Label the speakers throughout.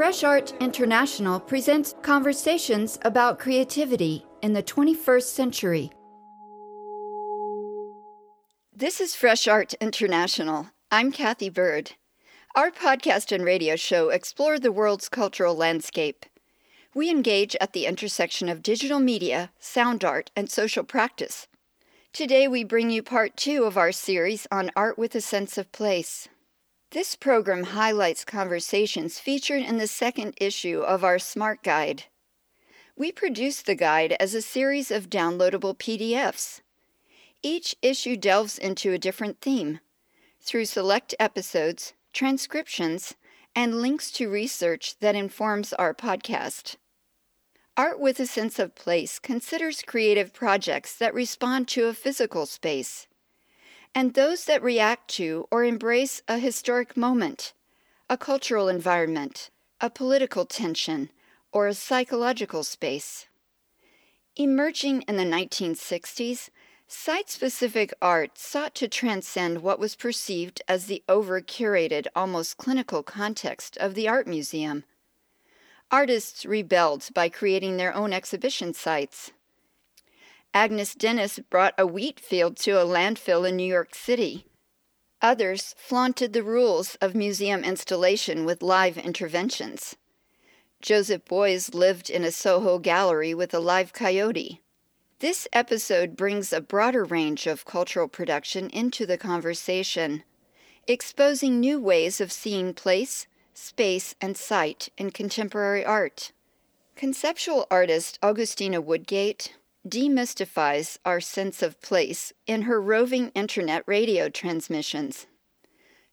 Speaker 1: Fresh Art International presents conversations about creativity in the 21st century. This is Fresh Art International. I'm Cathy Byrd. Our podcast and radio show explore the world's cultural landscape. We engage at the intersection of digital media, sound art, and social practice. Today, we bring you part two of our series on art with a sense of place. This program highlights conversations featured in the second issue of our Smart Guide. We produce the guide as a series of downloadable PDFs. Each issue delves into a different theme. Through select episodes, transcriptions, and links to research that informs our podcast. Art with a Sense of Place considers creative projects that respond to a physical space and those that react to or embrace a historic moment, a cultural environment, a political tension, or a psychological space. Emerging in the 1960s, site specific art sought to transcend what was perceived as the over curated, almost clinical context of the art museum. Artists rebelled by creating their own exhibition sites. Agnes Denes brought a wheat field to a landfill in New York City. Others flaunted the rules of museum installation with live interventions. Joseph Beuys lived in a Soho gallery with a live coyote. This episode brings a broader range of cultural production into the conversation, exposing new ways of seeing place, space, and sight in contemporary art. Conceptual artist Agustina Woodgate demystifies our sense of place in her roving internet radio transmissions.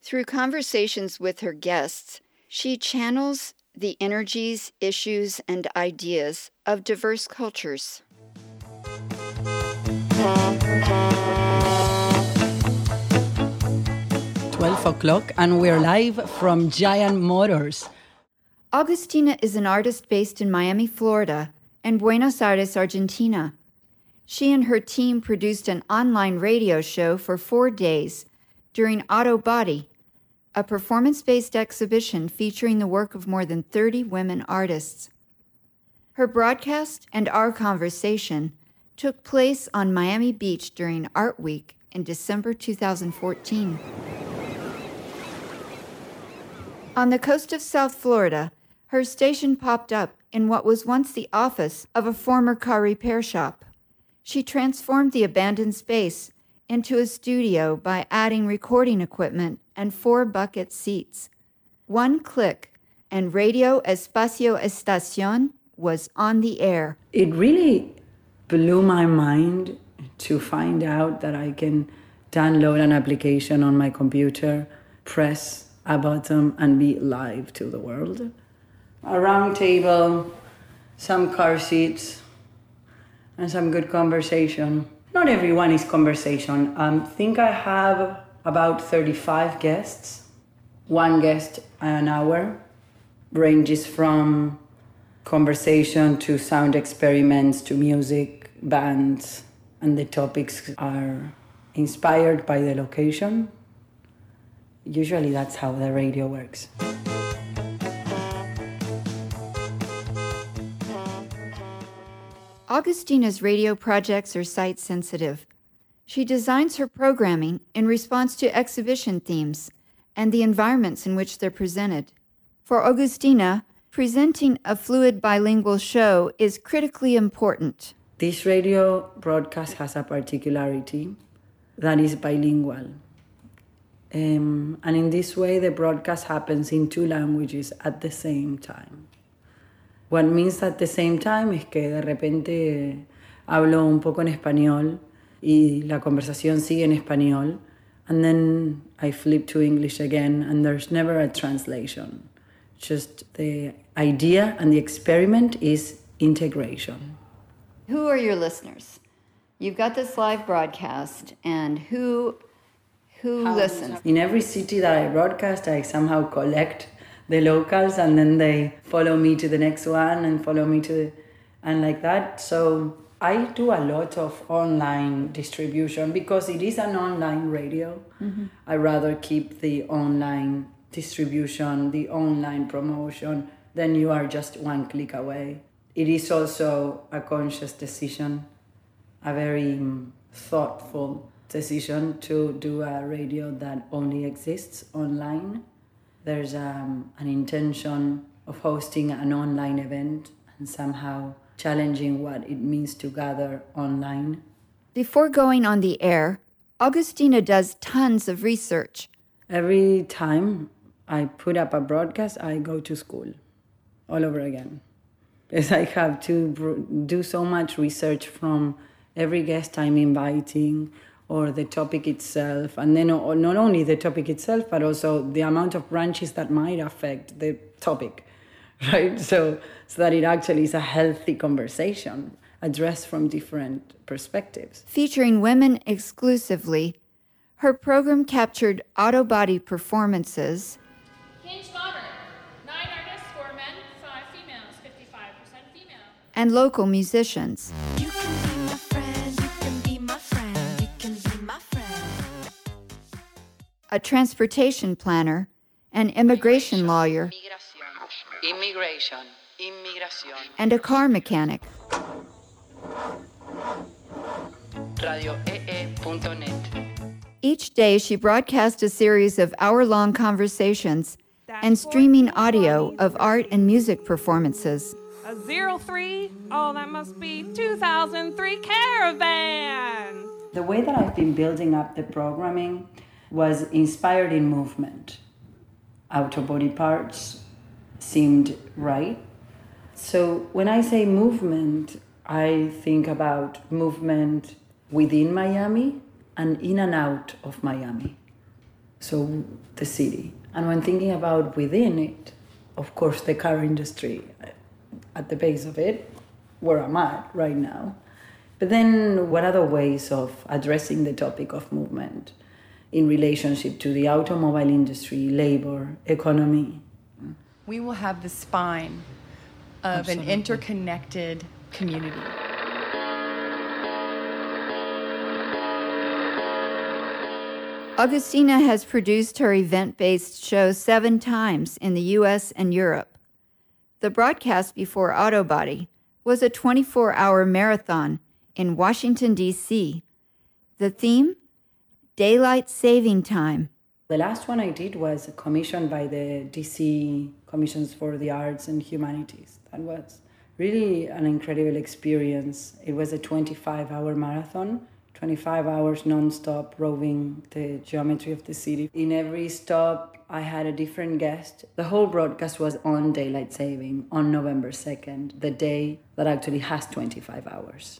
Speaker 1: Through conversations with her guests, she channels the energies, issues, and ideas of diverse cultures.
Speaker 2: Twelve o'clock, and we're live from Giant Motors.
Speaker 1: Agustina is an artist based in Miami, Florida, and Buenos Aires, Argentina. She and her team produced an online radio show for four days during Auto Body, a performance based exhibition featuring the work of more than 30 women artists. Her broadcast and our conversation took place on Miami Beach during Art Week in December 2014. On the coast of South Florida, her station popped up in what was once the office of a former car repair shop. She transformed the abandoned space into a studio by adding recording equipment and four bucket seats. One click, and Radio Espacio Estación was on the air.
Speaker 3: It really blew my mind to find out that I can download an application on my computer, press a button, and be live to the world. A round table, some car seats, and some good conversation. Not everyone is conversation. I um, think I have about 35 guests. One guest an hour ranges from conversation to sound experiments to music, bands, and the topics are inspired by the location. Usually that's how the radio works.
Speaker 1: Agustina's radio projects are site sensitive. She designs her programming in response to exhibition themes and the environments in which they're presented. For Agustina, presenting a fluid bilingual show is critically important.
Speaker 3: This radio broadcast has a particularity that is bilingual. Um, and in this way, the broadcast happens in two languages at the same time. What means at the same time es que de repente hablo un poco en español y la conversación sigue en español. And then I flip to English again, and there's never a translation. Just the idea and the experiment is integration.
Speaker 1: Who are your listeners? You've got this live broadcast, and who who How listens?
Speaker 3: In every city that I broadcast, I somehow collect the locals and then they follow me to the next one and follow me to the, and like that so i do a lot of online distribution because it is an online radio mm-hmm. i rather keep the online distribution the online promotion then you are just one click away. It is also a conscious decision, a very um, thoughtful decision to do a radio that only exists online. There's um, an intention of hosting an online event and somehow challenging what it means to gather online.
Speaker 1: Before going on the air, Agustina does tons of research.
Speaker 3: Every time I put up a broadcast, I go to school all over again. Because I have to do so much research from every guest I'm inviting or the topic itself. And then not only the topic itself, but also the amount of branches that might affect the topic, right? So, so that it actually is a healthy conversation addressed from different perspectives.
Speaker 1: Featuring women exclusively, her program captured auto body performances. And local musicians. a transportation planner, an immigration lawyer,
Speaker 3: immigration, immigration,
Speaker 1: and a car mechanic. Each day, she broadcast a series of hour long conversations and streaming audio of art and music performances.
Speaker 4: A zero three? Oh, that must be 2003 Caravan.
Speaker 3: The way that I've been building up the programming was inspired in movement. Auto Body parts seemed right. So when I say movement, I think about movement within Miami and in and out of Miami. So the city. And when thinking about within it, of course, the car industry at the base of it, where I'm at right now. But then, what other ways of addressing the topic of movement? In relationship to the automobile industry, labor, economy.
Speaker 5: We will have the spine of Absolutely. an interconnected community.
Speaker 1: Agustina has produced her event based show seven times in the US and Europe. The broadcast before Autobody was a 24 hour marathon in Washington, D.C. The theme Daylight saving time.
Speaker 3: The last one I did was commissioned by the DC Commissions for the Arts and Humanities. That was really an incredible experience. It was a 25 hour marathon, 25 hours non-stop roving the geometry of the city. In every stop, I had a different guest. The whole broadcast was on daylight saving on November 2nd, the day that actually has 25 hours.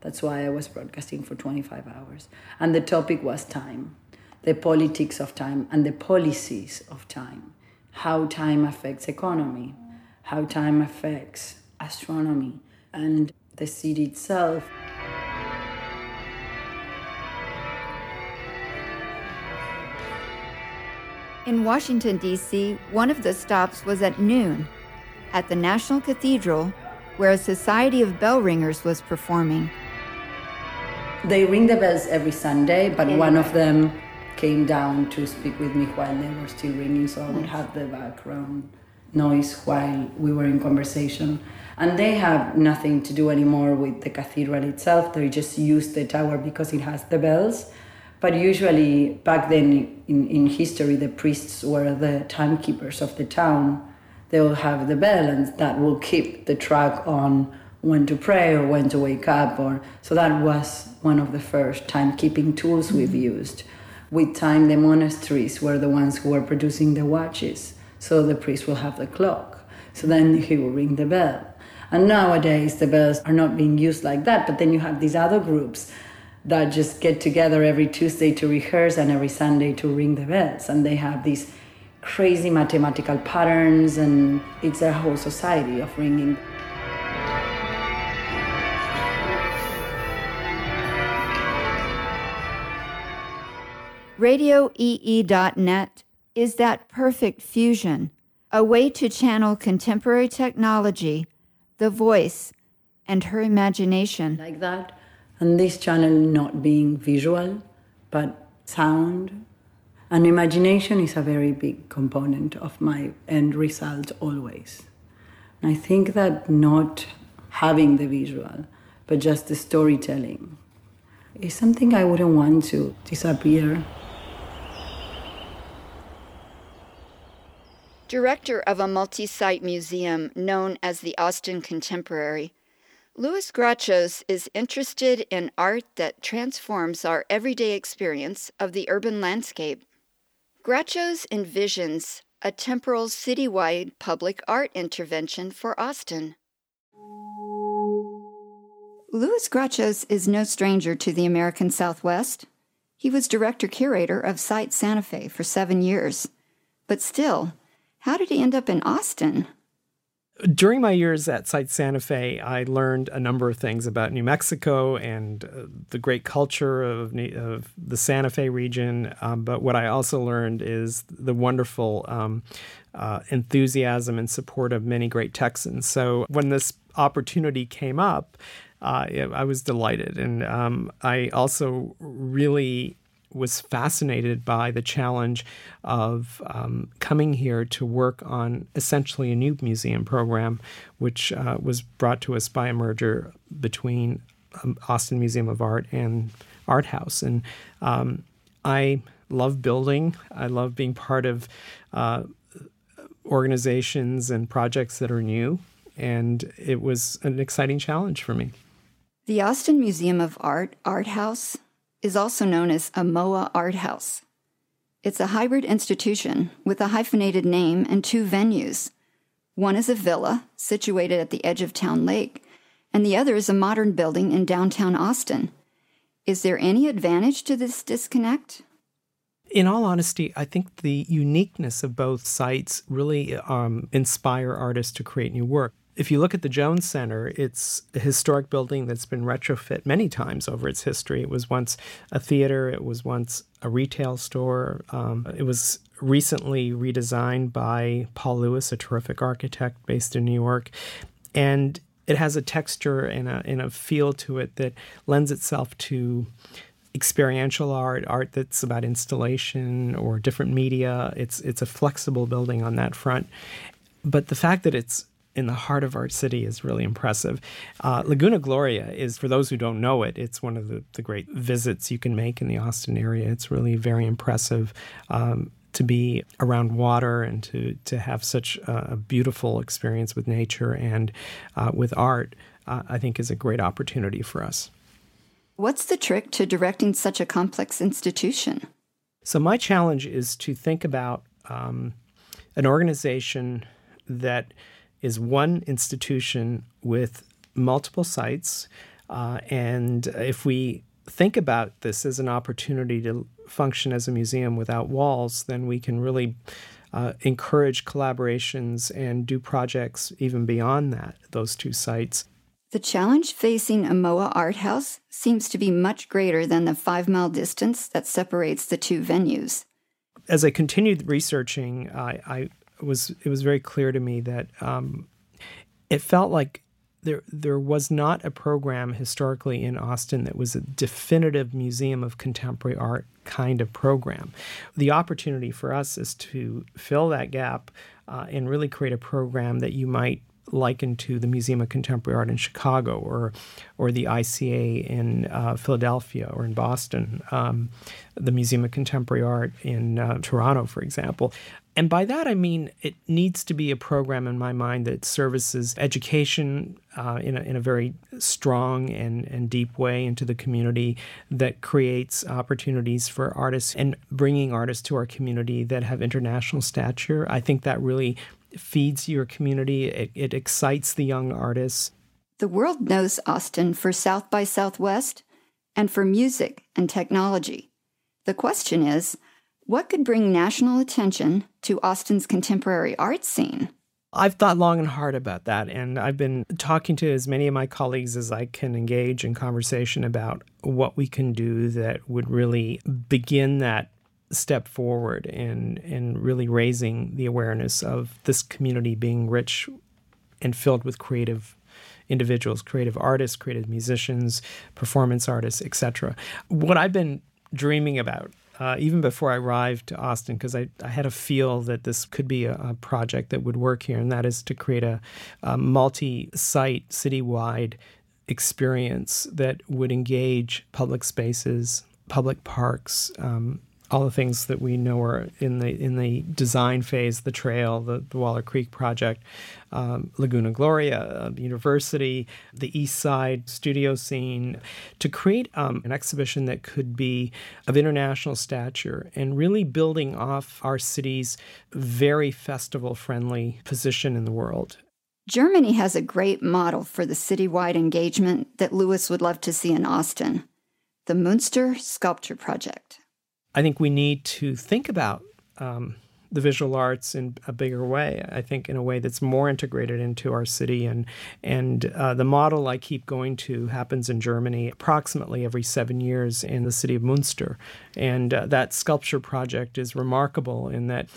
Speaker 3: That's why I was broadcasting for 25 hours. And the topic was time, the politics of time and the policies of time, how time affects economy, how time affects astronomy and the city itself.
Speaker 1: In Washington, D.C., one of the stops was at noon at the National Cathedral, where a Society of Bell Ringers was performing.
Speaker 3: They ring the bells every Sunday, but one of them came down to speak with me while they were still ringing, so I would have the background noise while we were in conversation. And they have nothing to do anymore with the cathedral itself, they just use the tower because it has the bells. But usually, back then in, in history, the priests were the timekeepers of the town. They will have the bell, and that will keep the track on when to pray or when to wake up or so that was one of the first timekeeping tools we've mm-hmm. used. With time the monasteries were the ones who were producing the watches so the priest will have the clock. So then he will ring the bell. And nowadays the bells are not being used like that but then you have these other groups that just get together every tuesday to rehearse and every sunday to ring the bells. And they have these crazy mathematical patterns and it's a whole society of ringing
Speaker 1: RadioEE.net is that perfect fusion, a way to channel contemporary technology, the voice, and her imagination.
Speaker 3: Like that. And this channel not being visual, but sound. And imagination is a very big component of my end result always. I think that not having the visual, but just the storytelling, is something I wouldn't want to disappear.
Speaker 1: Director of a multi site museum known as the Austin Contemporary, Louis Grachos is interested in art that transforms our everyday experience of the urban landscape. Grachos envisions a temporal citywide public art intervention for Austin. Louis Grachos is no stranger to the American Southwest. He was director curator of Site Santa Fe for seven years. But still, how did he end up in Austin?
Speaker 6: During my years at Site Santa Fe, I learned a number of things about New Mexico and uh, the great culture of, of, the Santa Fe region. Um, but what I also learned is the wonderful um, uh, enthusiasm and support of many great Texans. So when this opportunity came up, uh, I was delighted. And um, I also really was fascinated by the challenge of um, coming here to work on essentially a new museum program, which uh, was brought to us by a merger between um, Austin Museum of Art and Art House. And um, I love building, I love being part of uh, organizations and projects that are new. And it was an exciting challenge for me.
Speaker 1: The Austin Museum of Art, Art House, is also known as AMOA Art House. It's a hybrid institution with a hyphenated name and two venues. One is a villa situated at the edge of Town Lake, and the other is a modern building in downtown Austin. Is there any advantage to this disconnect?
Speaker 6: In all honesty, I think the uniqueness of both sites really um, inspire artists to create new work if you look at the Jones Center, it's a historic building that's been retrofit many times over its history. It was once a theater, it was once a retail store. Um, it was recently redesigned by Paul Lewis, a terrific architect based in New York. And it has a texture and a, and a feel to it that lends itself to experiential art, art that's about installation or different media. It's it's a flexible building on that front. But the fact that it's in the heart of our city is really impressive. Uh, Laguna Gloria is, for those who don't know it, it's one of the, the great visits you can make in the Austin area. It's really very impressive. Um, to be around water and to, to have such a, a beautiful experience with nature and uh, with art, uh, I think is a great opportunity for us.
Speaker 1: What's the trick to directing such a complex institution?
Speaker 6: So, my challenge is to think about um, an organization that is one institution with multiple sites. Uh, and if we think about this as an opportunity to function as a museum without walls, then we can really uh, encourage collaborations and do projects even beyond that, those two sites.
Speaker 1: The challenge facing Amoa Art House seems to be much greater than the five mile distance that separates the two venues.
Speaker 6: As I continued researching, I, I was it was very clear to me that um, it felt like there there was not a program historically in Austin that was a definitive museum of contemporary art kind of program. The opportunity for us is to fill that gap uh, and really create a program that you might likened to the Museum of Contemporary Art in Chicago or or the ICA in uh, Philadelphia or in Boston, um, the Museum of Contemporary Art in uh, Toronto, for example. And by that I mean it needs to be a program in my mind that services education uh, in, a, in a very strong and, and deep way into the community, that creates opportunities for artists and bringing artists to our community that have international stature. I think that really feeds your community, it, it excites the young artists.
Speaker 1: The world knows Austin for South by Southwest and for music and technology. The question is what could bring national attention to Austin's contemporary art scene?
Speaker 6: I've thought long and hard about that, and I've been talking to as many of my colleagues as I can engage in conversation about what we can do that would really begin that step forward in in really raising the awareness of this community being rich and filled with creative individuals, creative artists, creative musicians, performance artists, etc. What I've been dreaming about uh, even before I arrived to Austin, because I, I had a feel that this could be a, a, project that would work here, and that is to create a, a multi site, citywide experience that would engage public spaces, public parks, um, all the things that we know are in the in the design phase, the trail, the, the Waller Creek project, um, Laguna Gloria uh, University, the East Side studio scene, to create um, an exhibition that could be of international stature and really building off our city's very festival friendly position in the world.
Speaker 1: Germany has a great model for the citywide engagement that Louis would love to see in Austin the Munster Sculpture Project.
Speaker 6: I think we need to think about um, the visual arts in a bigger way. I think in a way that's more integrated into our city, and and uh, the model I keep going to happens in Germany approximately every seven years in the city of Munster, and uh, that sculpture project is remarkable in that.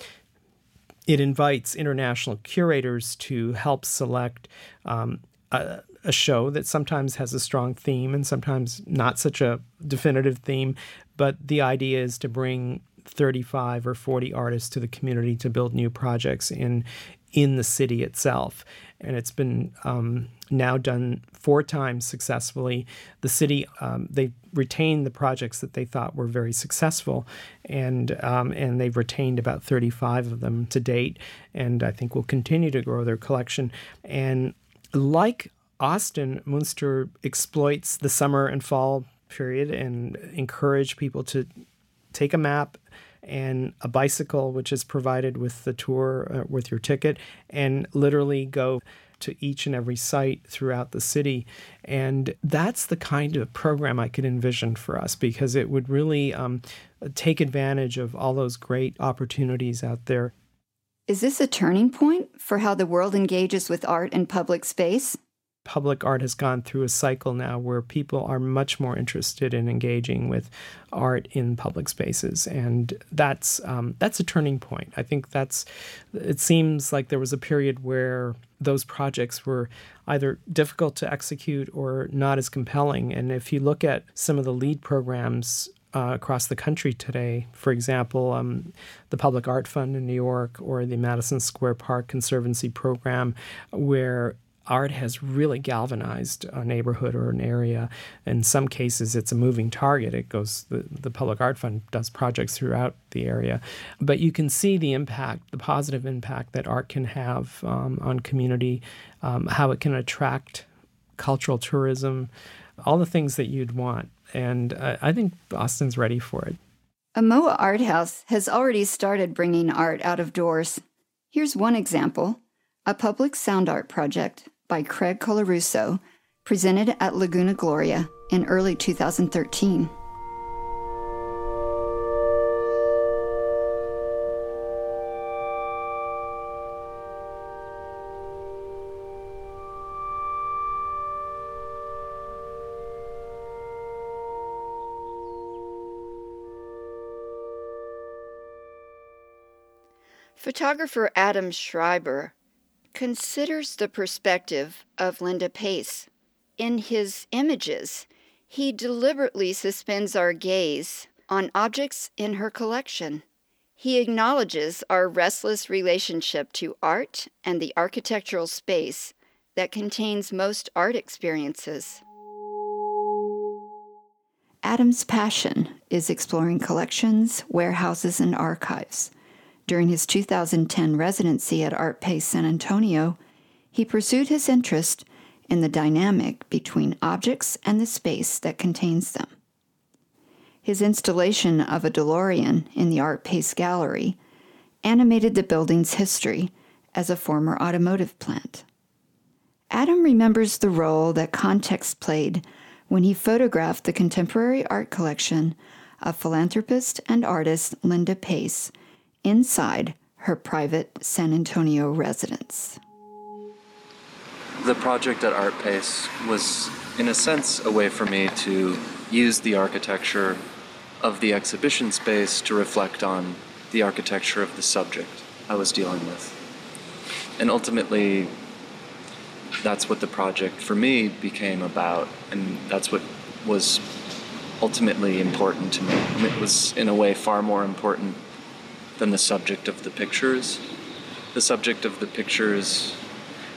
Speaker 6: It invites international curators to help select um, a, a show that sometimes has a strong theme and sometimes not such a definitive theme, but the idea is to bring 35 or 40 artists to the community to build new projects in in the city itself. And it's been um, now done four times successfully. The city um, they retained the projects that they thought were very successful, and um, and they've retained about 35 of them to date. And I think will continue to grow their collection. And like Austin, Munster exploits the summer and fall period and encourage people to take a map and a bicycle, which is provided with the tour uh, with your ticket, and literally go to each and every site throughout the city. And that's the kind of program I could envision for us because it would really um, take advantage of all those great opportunities out there.
Speaker 1: Is this a turning point for how the world engages with art in public space?
Speaker 6: Public art has gone through a cycle now where people are much more interested in engaging with art in public spaces, and that's um, that's a turning point. I think that's. It seems like there was a period where those projects were either difficult to execute or not as compelling. And if you look at some of the lead programs uh, across the country today. For example, um, the Public Art Fund in New York or the Madison Square Park Conservancy Program, where art has really galvanized a neighborhood or an area. In some cases, it's a moving target. It goes, the, the Public Art Fund does projects throughout the area. But you can see the impact, the positive impact that art can have um, on community, um, how it can attract cultural tourism, all the things that you'd want. And uh, I think Austin's ready for it.
Speaker 1: Amoa Art House has already started bringing art out of doors. Here's one example a public sound art project by Craig Colorusso, presented at Laguna Gloria in early 2013. Photographer Adam Schreiber considers the perspective of Linda Pace. In his images, he deliberately suspends our gaze on objects in her collection. He acknowledges our restless relationship to art and the architectural space that contains most art experiences. Adam's passion is exploring collections, warehouses, and archives during his 2010 residency at Artpace San Antonio, he pursued his interest in the dynamic between objects and the space that contains them. His installation of a DeLorean in the Artpace Gallery animated the building's history as a former automotive plant. Adam remembers the role that context played when he photographed the contemporary art collection of philanthropist and artist Linda Pace inside her private San Antonio residence.
Speaker 7: The project at Artpace was, in a sense, a way for me to use the architecture of the exhibition space to reflect on the architecture of the subject I was dealing with. And ultimately, that's what the project for me became about, and that's what was ultimately important to me. It was, in a way, far more important than the subject of the pictures. The subject of the pictures,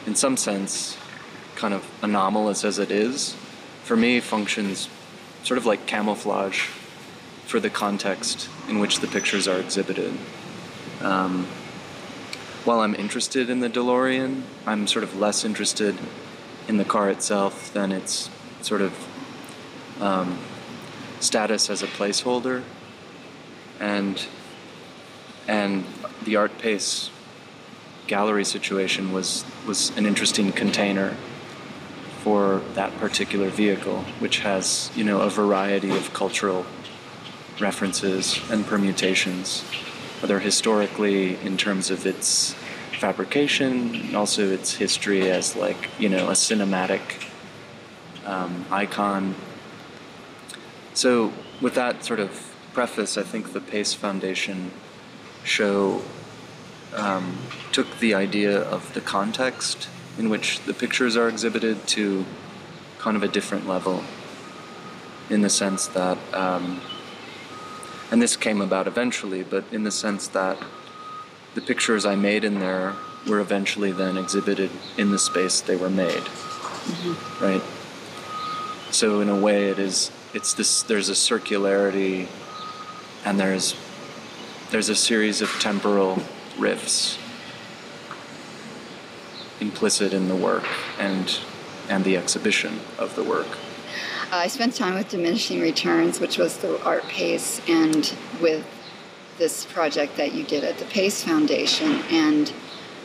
Speaker 7: in some sense, kind of anomalous as it is, for me functions sort of like camouflage for the context in which the pictures are exhibited. Um, while I'm interested in the DeLorean, I'm sort of less interested in the car itself than its sort of um, status as a placeholder, and and the art pace gallery situation was was an interesting container for that particular vehicle, which has you know a variety of cultural references and permutations, whether historically in terms of its fabrication, also its history as like you know a cinematic um, icon. So with that sort of preface, I think the Pace Foundation show um, took the idea of the context in which the pictures are exhibited to kind of a different level in the sense that um, and this came about eventually but in the sense that the pictures i made in there were eventually then exhibited in the space they were made mm-hmm. right so in a way it is it's this there's a circularity and there's there's a series of temporal rifts implicit in the work and and the exhibition of the work.
Speaker 1: Uh, I spent time with Diminishing Returns, which was the art pace, and with this project that you did at the Pace Foundation. And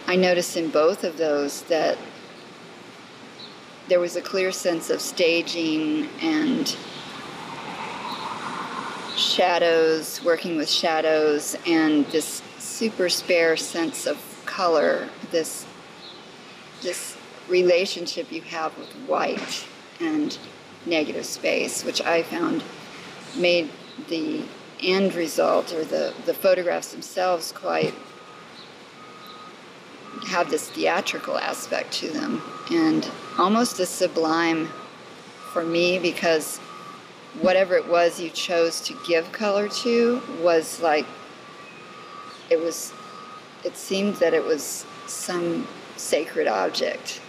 Speaker 1: I noticed in both of those that there was a clear sense of staging and shadows, working with shadows, and this super spare sense of color, this this relationship you have with white and negative space, which I found made the end result or the, the photographs themselves quite have this theatrical aspect to them and almost a sublime for me because whatever it was you chose to give color to was like it was it seemed that it was some sacred object.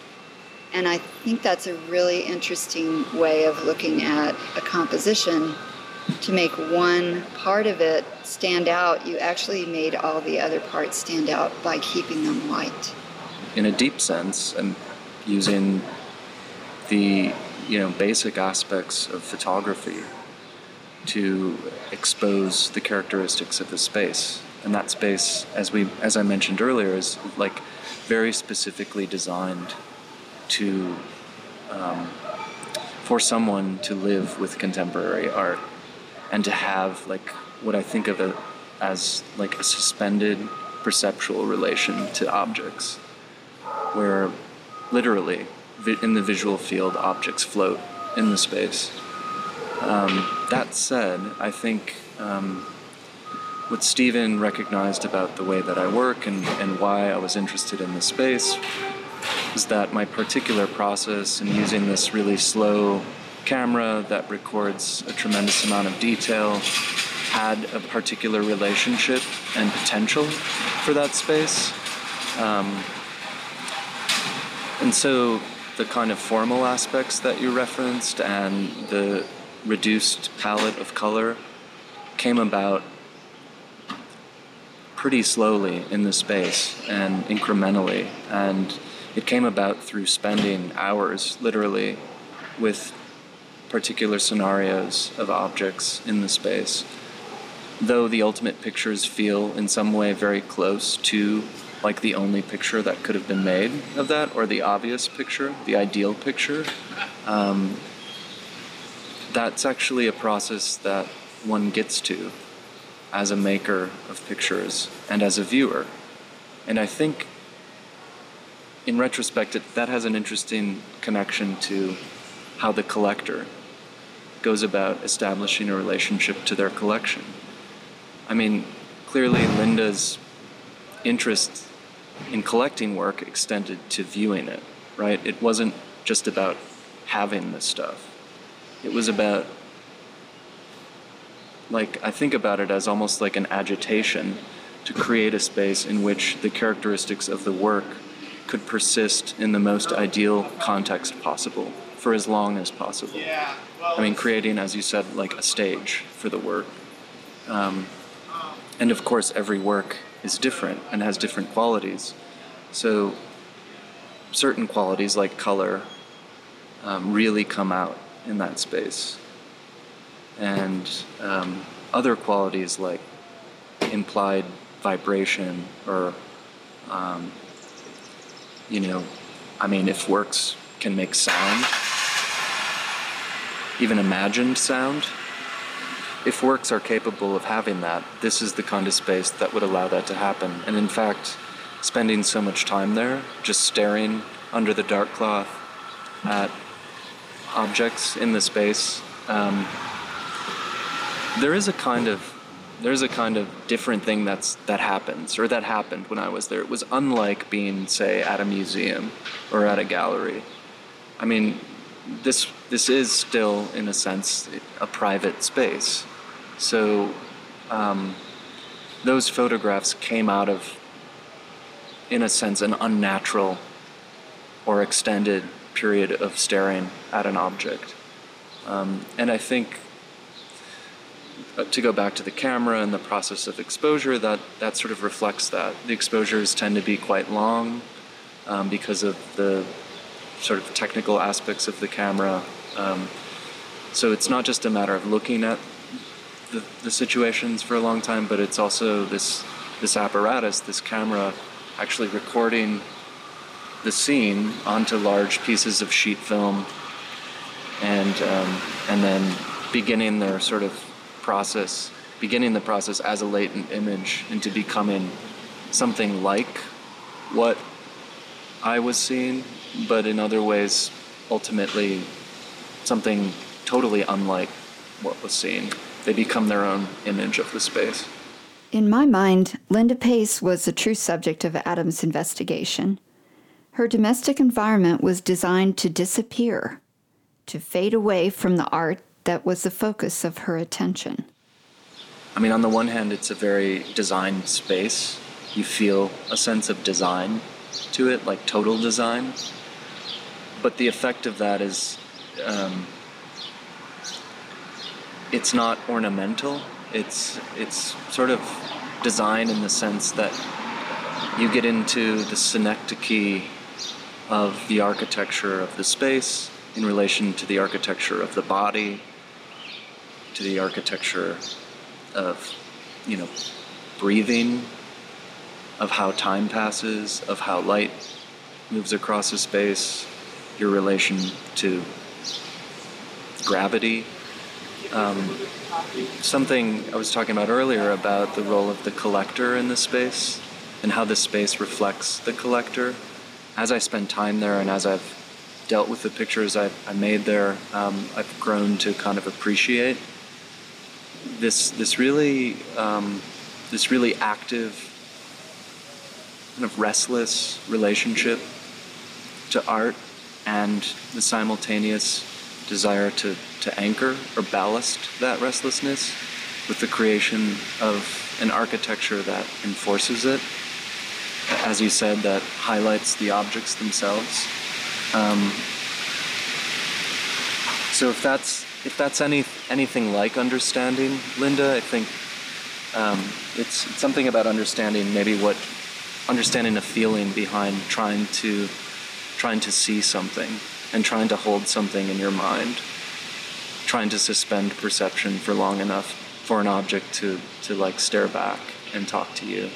Speaker 1: And I think that's a really interesting way of looking at a composition. To make one part of it stand out, you actually made all the other parts stand out by keeping them white.
Speaker 7: In a deep sense, and using the you know basic aspects of photography to expose the characteristics of the space. And that space, as we as I mentioned earlier, is like very specifically designed to um, for someone to live with contemporary art and to have like what I think of it as like a suspended perceptual relation to objects, where literally in the visual field objects float in the space. Um, that said, I think um, what Stephen recognized about the way that I work and, and why I was interested in the space is that my particular process in using this really slow camera that records a tremendous amount of detail had a particular relationship and potential for that space. Um, and so the kind of formal aspects that you referenced and the reduced palette of color came about pretty slowly in the space and incrementally. And it came about through spending hours, literally, with particular scenarios of objects in the space. Though the ultimate pictures feel in some way very close to like the only picture that could have been made of that, or the obvious picture, the ideal picture, um, that's actually a process that one gets to as a maker of pictures and as a viewer. And I think, in retrospect, it, that has an interesting connection to how the collector goes about establishing a relationship to their collection. I mean, clearly, Linda's interest in collecting work extended to viewing it, right? It wasn't just about having the stuff, it was about like I think about it as almost like an agitation to create a space in which the characteristics of the work could persist in the most ideal context possible for as long as possible. I mean, creating, as you said, like a stage for the work. Um, and of course, every work is different and has different qualities. So, certain qualities like color um, really come out in that space. And um, other qualities like implied vibration or, um, you know, I mean, if works can make sound, even imagined sound, if works are capable of having that, this is the kind of space that would allow that to happen. And in fact, spending so much time there, just staring under the dark cloth at objects in the space, um, there is a kind of there's a kind of different thing that's that happens or that happened when I was there. It was unlike being, say, at a museum or at a gallery. I mean, this this is still, in a sense, a private space. So um, those photographs came out of, in a sense, an unnatural or extended period of staring at an object. Um, and I think uh, to go back to the camera and the process of exposure, that, that sort of reflects that. The exposures tend to be quite long um, because of the sort of technical aspects of the camera. Um, so it's not just a matter of looking at the, the situations for a long time, but it's also this this apparatus, this camera, actually recording the scene onto large pieces of sheet film, and um, and then beginning their sort of process, beginning the process as a latent image into becoming something like what I was seeing, but in other ways, ultimately something totally unlike what was seen. They become their own image of the space.
Speaker 1: In my mind, Linda Pace was the true subject of Adam's investigation. Her domestic environment was designed to disappear, to fade away from the art that was the focus of her attention.
Speaker 7: I mean, on the one hand, it's a very designed space. You feel a sense of design to it, like total design. But the effect of that is um, it's not ornamental. It's it's sort of design in the sense that you get into the synecdoche of the architecture of the space in relation to the architecture of the body, to the architecture of, you know, breathing, of how time passes, of how light moves across a space, your relation to gravity, um, something I was talking about earlier about the role of the collector in the space and how the space reflects the collector. As I spend time there and as I've dealt with the pictures I've, I made there, um, I've grown to kind of appreciate this this really um, this really active, kind of restless relationship to art and the simultaneous desire to, to anchor or ballast that restlessness with the creation of an architecture that enforces it. As you said, that highlights the objects themselves. Um, so if that's if that's any anything like understanding, Linda, I think um, it's, it's something about understanding maybe what understanding a feeling behind trying to trying to see something and trying to hold something in your mind, trying to suspend perception for long enough for an object to, to like stare back and talk to you.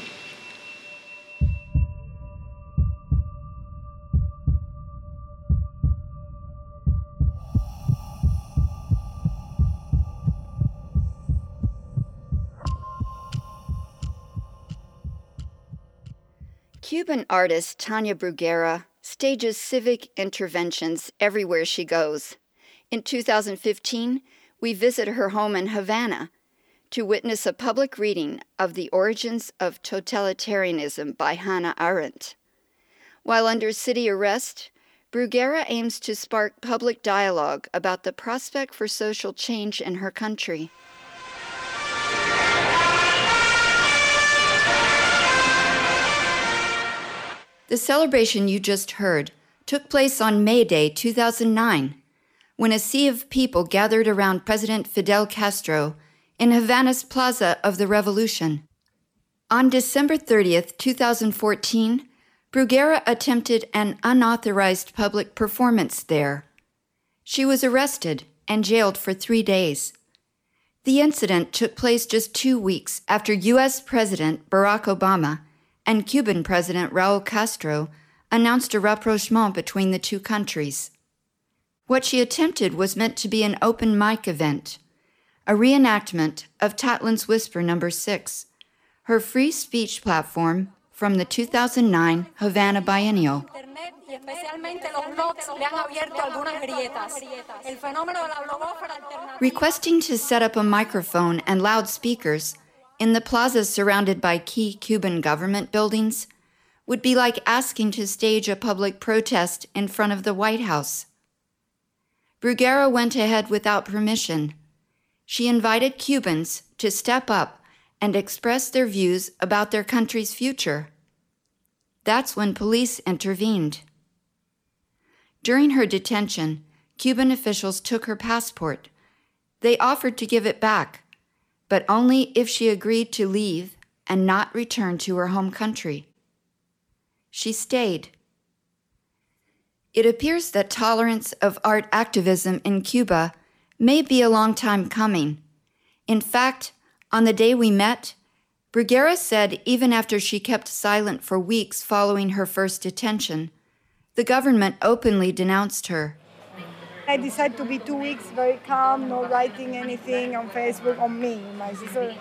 Speaker 1: Cuban artist Tania Bruguera stages civic interventions everywhere she goes. In 2015, we visit her home in Havana to witness a public reading of The Origins of Totalitarianism by Hannah Arendt. While under city arrest, Bruguera aims to spark public dialogue about the prospect for social change in her country. The celebration you just heard took place on May Day 2009, when a sea of people gathered around President Fidel Castro in Havana's Plaza of the Revolution. On December 30th, 2014, Bruguera attempted an unauthorized public performance there. She was arrested and jailed for three days. The incident took place just two weeks after U.S. President Barack Obama and Cuban President Raul Castro announced a rapprochement between the two countries. What she attempted was meant to be an open mic event, a reenactment of Tatlin's Whisper Number 6, her free speech platform from the 2009 Havana Biennial. Requesting to set up a microphone and loudspeakers in the plazas surrounded by key Cuban government buildings would be like asking to stage a public protest in front of the White House. Bruguera went ahead without permission. She invited Cubans to step up and express their views about their country's future. That's when police intervened. During her detention, Cuban officials took her passport. They offered to give it back, but only if she agreed to leave and not return to her home country. She stayed. It appears that tolerance of art activism in Cuba may be a long time coming. In fact, on the day we met, Bruguera said even after she kept silent for weeks following her first detention, the government openly denounced her.
Speaker 8: I decided to be two weeks very calm, no writing anything on Facebook on me, my sister,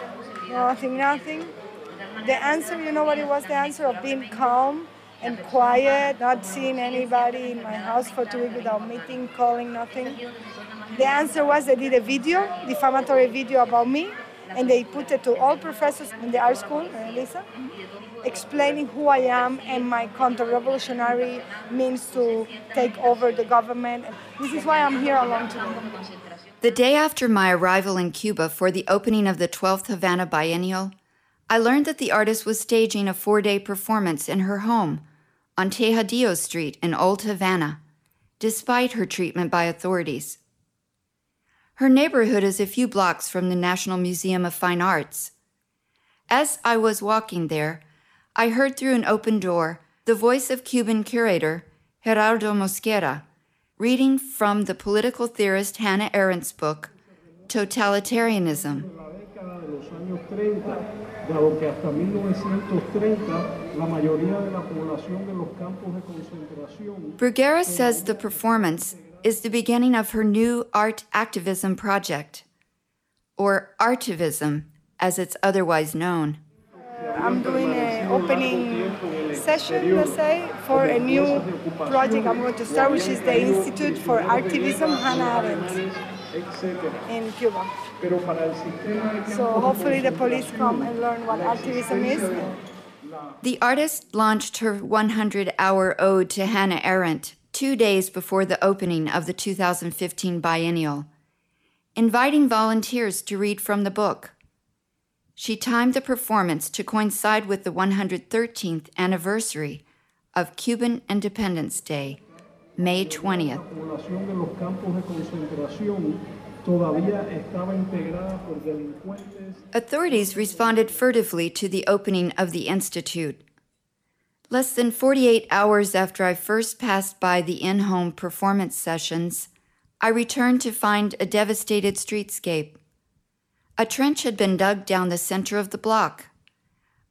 Speaker 8: nothing, nothing. The answer, you know what it was? The answer of being calm and quiet, not seeing anybody in my house for two weeks without meeting, calling, nothing. The answer was they did a video, defamatory video about me, and they put it to all professors in the art school, uh, Lisa, explaining who I am and my counter-revolutionary means to take over the government. This is why I'm here alone today.
Speaker 1: The day after my arrival in Cuba for the opening of the 12th Havana Biennial, I learned that the artist was staging a four day performance in her home on Tejadillo Street in Old Havana, despite her treatment by authorities. Her neighborhood is a few blocks from the National Museum of Fine Arts. As I was walking there, I heard through an open door the voice of Cuban curator Gerardo Mosquera reading from the political theorist Hannah Arendt's book, Totalitarianism. Bruguera says the performance is the beginning of her new art activism project, or Artivism as it's otherwise known.
Speaker 8: I'm doing an opening session, let's say, for a new project I'm going to start, which is the Institute for Artivism Hannah Arendt in Cuba. So hopefully the police come and learn what activism is.
Speaker 1: The artist launched her 100 hour ode to Hannah Arendt two days before the opening of the 2015 biennial, inviting volunteers to read from the book. She timed the performance to coincide with the 113th anniversary of Cuban Independence Day, May 20th. Authorities responded furtively to the opening of the Institute. Less than 48 hours after I first passed by the in home performance sessions, I returned to find a devastated streetscape. A trench had been dug down the center of the block.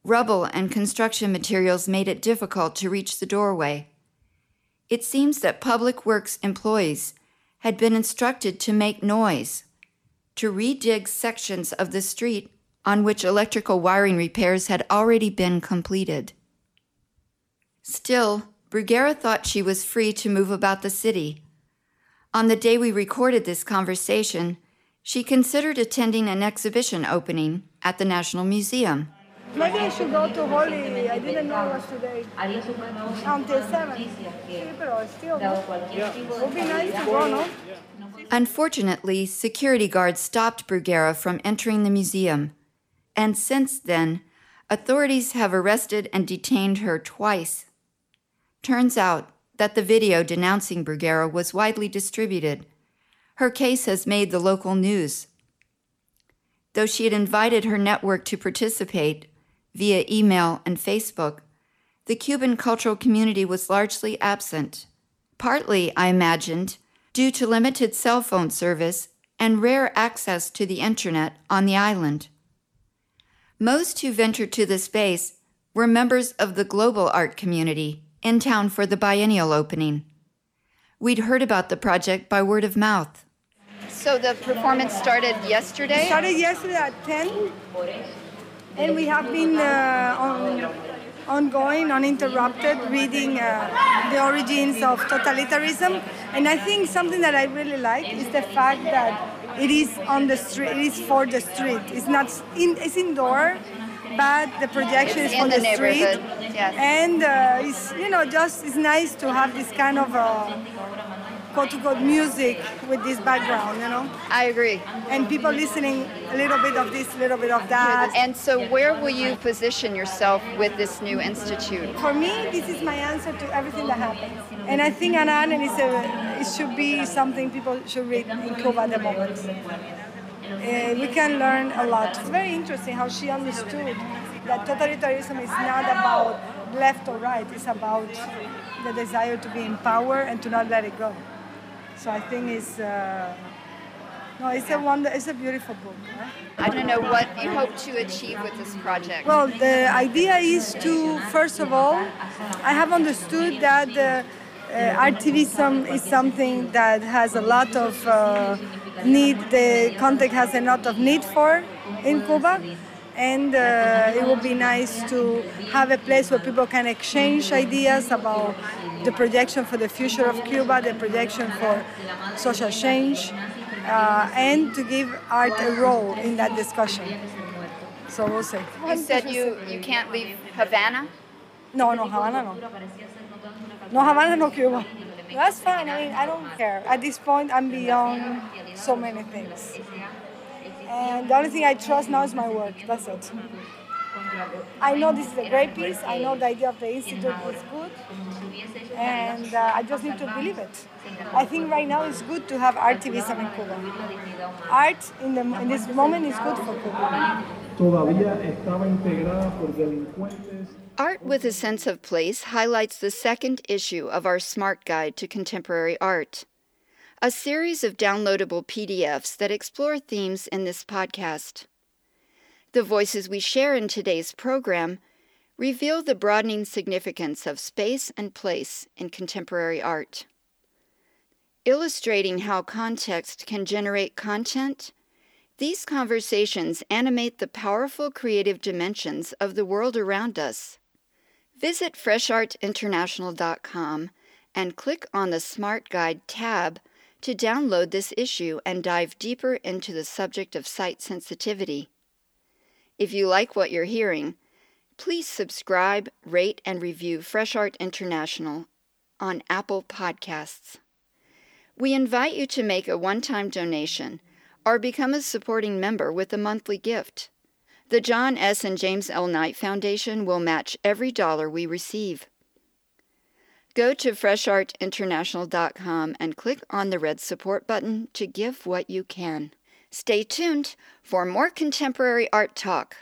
Speaker 1: Rubble and construction materials made it difficult to reach the doorway. It seems that Public Works employees had been instructed to make noise, to redig sections of the street on which electrical wiring repairs had already been completed. Still, Bruguera thought she was free to move about the city. On the day we recorded this conversation, she considered attending an exhibition opening at the National Museum.
Speaker 8: Maybe I should go to Holy. I didn't know it was today. Until 7. Sí, still? It would be nice to go, no?
Speaker 1: Unfortunately, security guards stopped Bruguera from entering the museum. And since then, authorities have arrested and detained her twice Turns out that the video denouncing Bruguera was widely distributed. Her case has made the local news. Though she had invited her network to participate via email and Facebook, the Cuban cultural community was largely absent. Partly, I imagined, due to limited cell phone service and rare access to the internet on the island. Most who ventured to the space were members of the global art community in town for the biennial opening. We'd heard about the project by word of mouth. So the performance started yesterday?
Speaker 8: Started yesterday at 10, and we have been uh, on, ongoing, uninterrupted, reading uh, the origins of totalitarianism. And I think something that I really like is the fact that it is on the street, it is for the street. It's not in, it's indoor, but the projection is
Speaker 1: In
Speaker 8: for
Speaker 1: the
Speaker 8: the, street.
Speaker 1: yes.
Speaker 8: And uh, it's you know just it's nice to have this kind of uh, quote unquote music with this background, you know,
Speaker 1: I agree.
Speaker 8: and people listening a little bit of this, a little bit of that.
Speaker 1: And so, where will you position yourself with this new institute?
Speaker 8: For me, this is my answer to everything that happens. And I think Anna Arendt is a, it should be something people should read in Cuba at the moment. Uh, we can learn a lot. It's very interesting how she understood that totalitarianism is not about left or right, it's about the desire to be in power and to not let it go. So I think it's, uh, no, it's a wonder, it's a beautiful book. huh?
Speaker 1: I don't know what you hope to achieve with this project.
Speaker 8: Well, the idea is to, first of all, I have understood that uh, uh, is something that has a lot of uh, need, the context has a lot of need for in Cuba. And uh, it would be nice to have a place where people can exchange ideas about the projection for the future of Cuba, the projection for social change, uh, and to give art a role in that discussion. So we'll see.
Speaker 1: You said you, you can't leave Havana?
Speaker 8: No, no, Havana, no. No, Havana, no Cuba. That's fine. I mean, I don't care. At this point, I'm beyond so many things. And the only thing I trust now is my work. That's it. I know this is a great piece. I know the idea of the institute is good, and uh, I just need to believe it. I think right now it's good to have activism in Cuba. Art in, the, in this moment is good for Cuba.
Speaker 9: todavía estaba integrada por delincuentes
Speaker 1: Art with a Sense of Place highlights the second issue of our Smart Guide to Contemporary Art, a series of downloadable PDFs that explore themes in this podcast. The voices we share in today's program reveal the broadening significance of space and place in contemporary art. Illustrating how context can generate content, these conversations animate the powerful creative dimensions of the world around us. Visit freshartinternational.com and click on the Smart Guide tab to download this issue and dive deeper into the subject of site sensitivity. If you like what you're hearing, please subscribe, rate, and review Fresh Art International on Apple Podcasts. We invite you to make a one time donation or become a supporting member with a monthly gift. The John S. and James L. Knight Foundation will match every dollar we receive. Go to freshartinternational.com and click on the red support button to give what you can. Stay tuned for more contemporary art talk.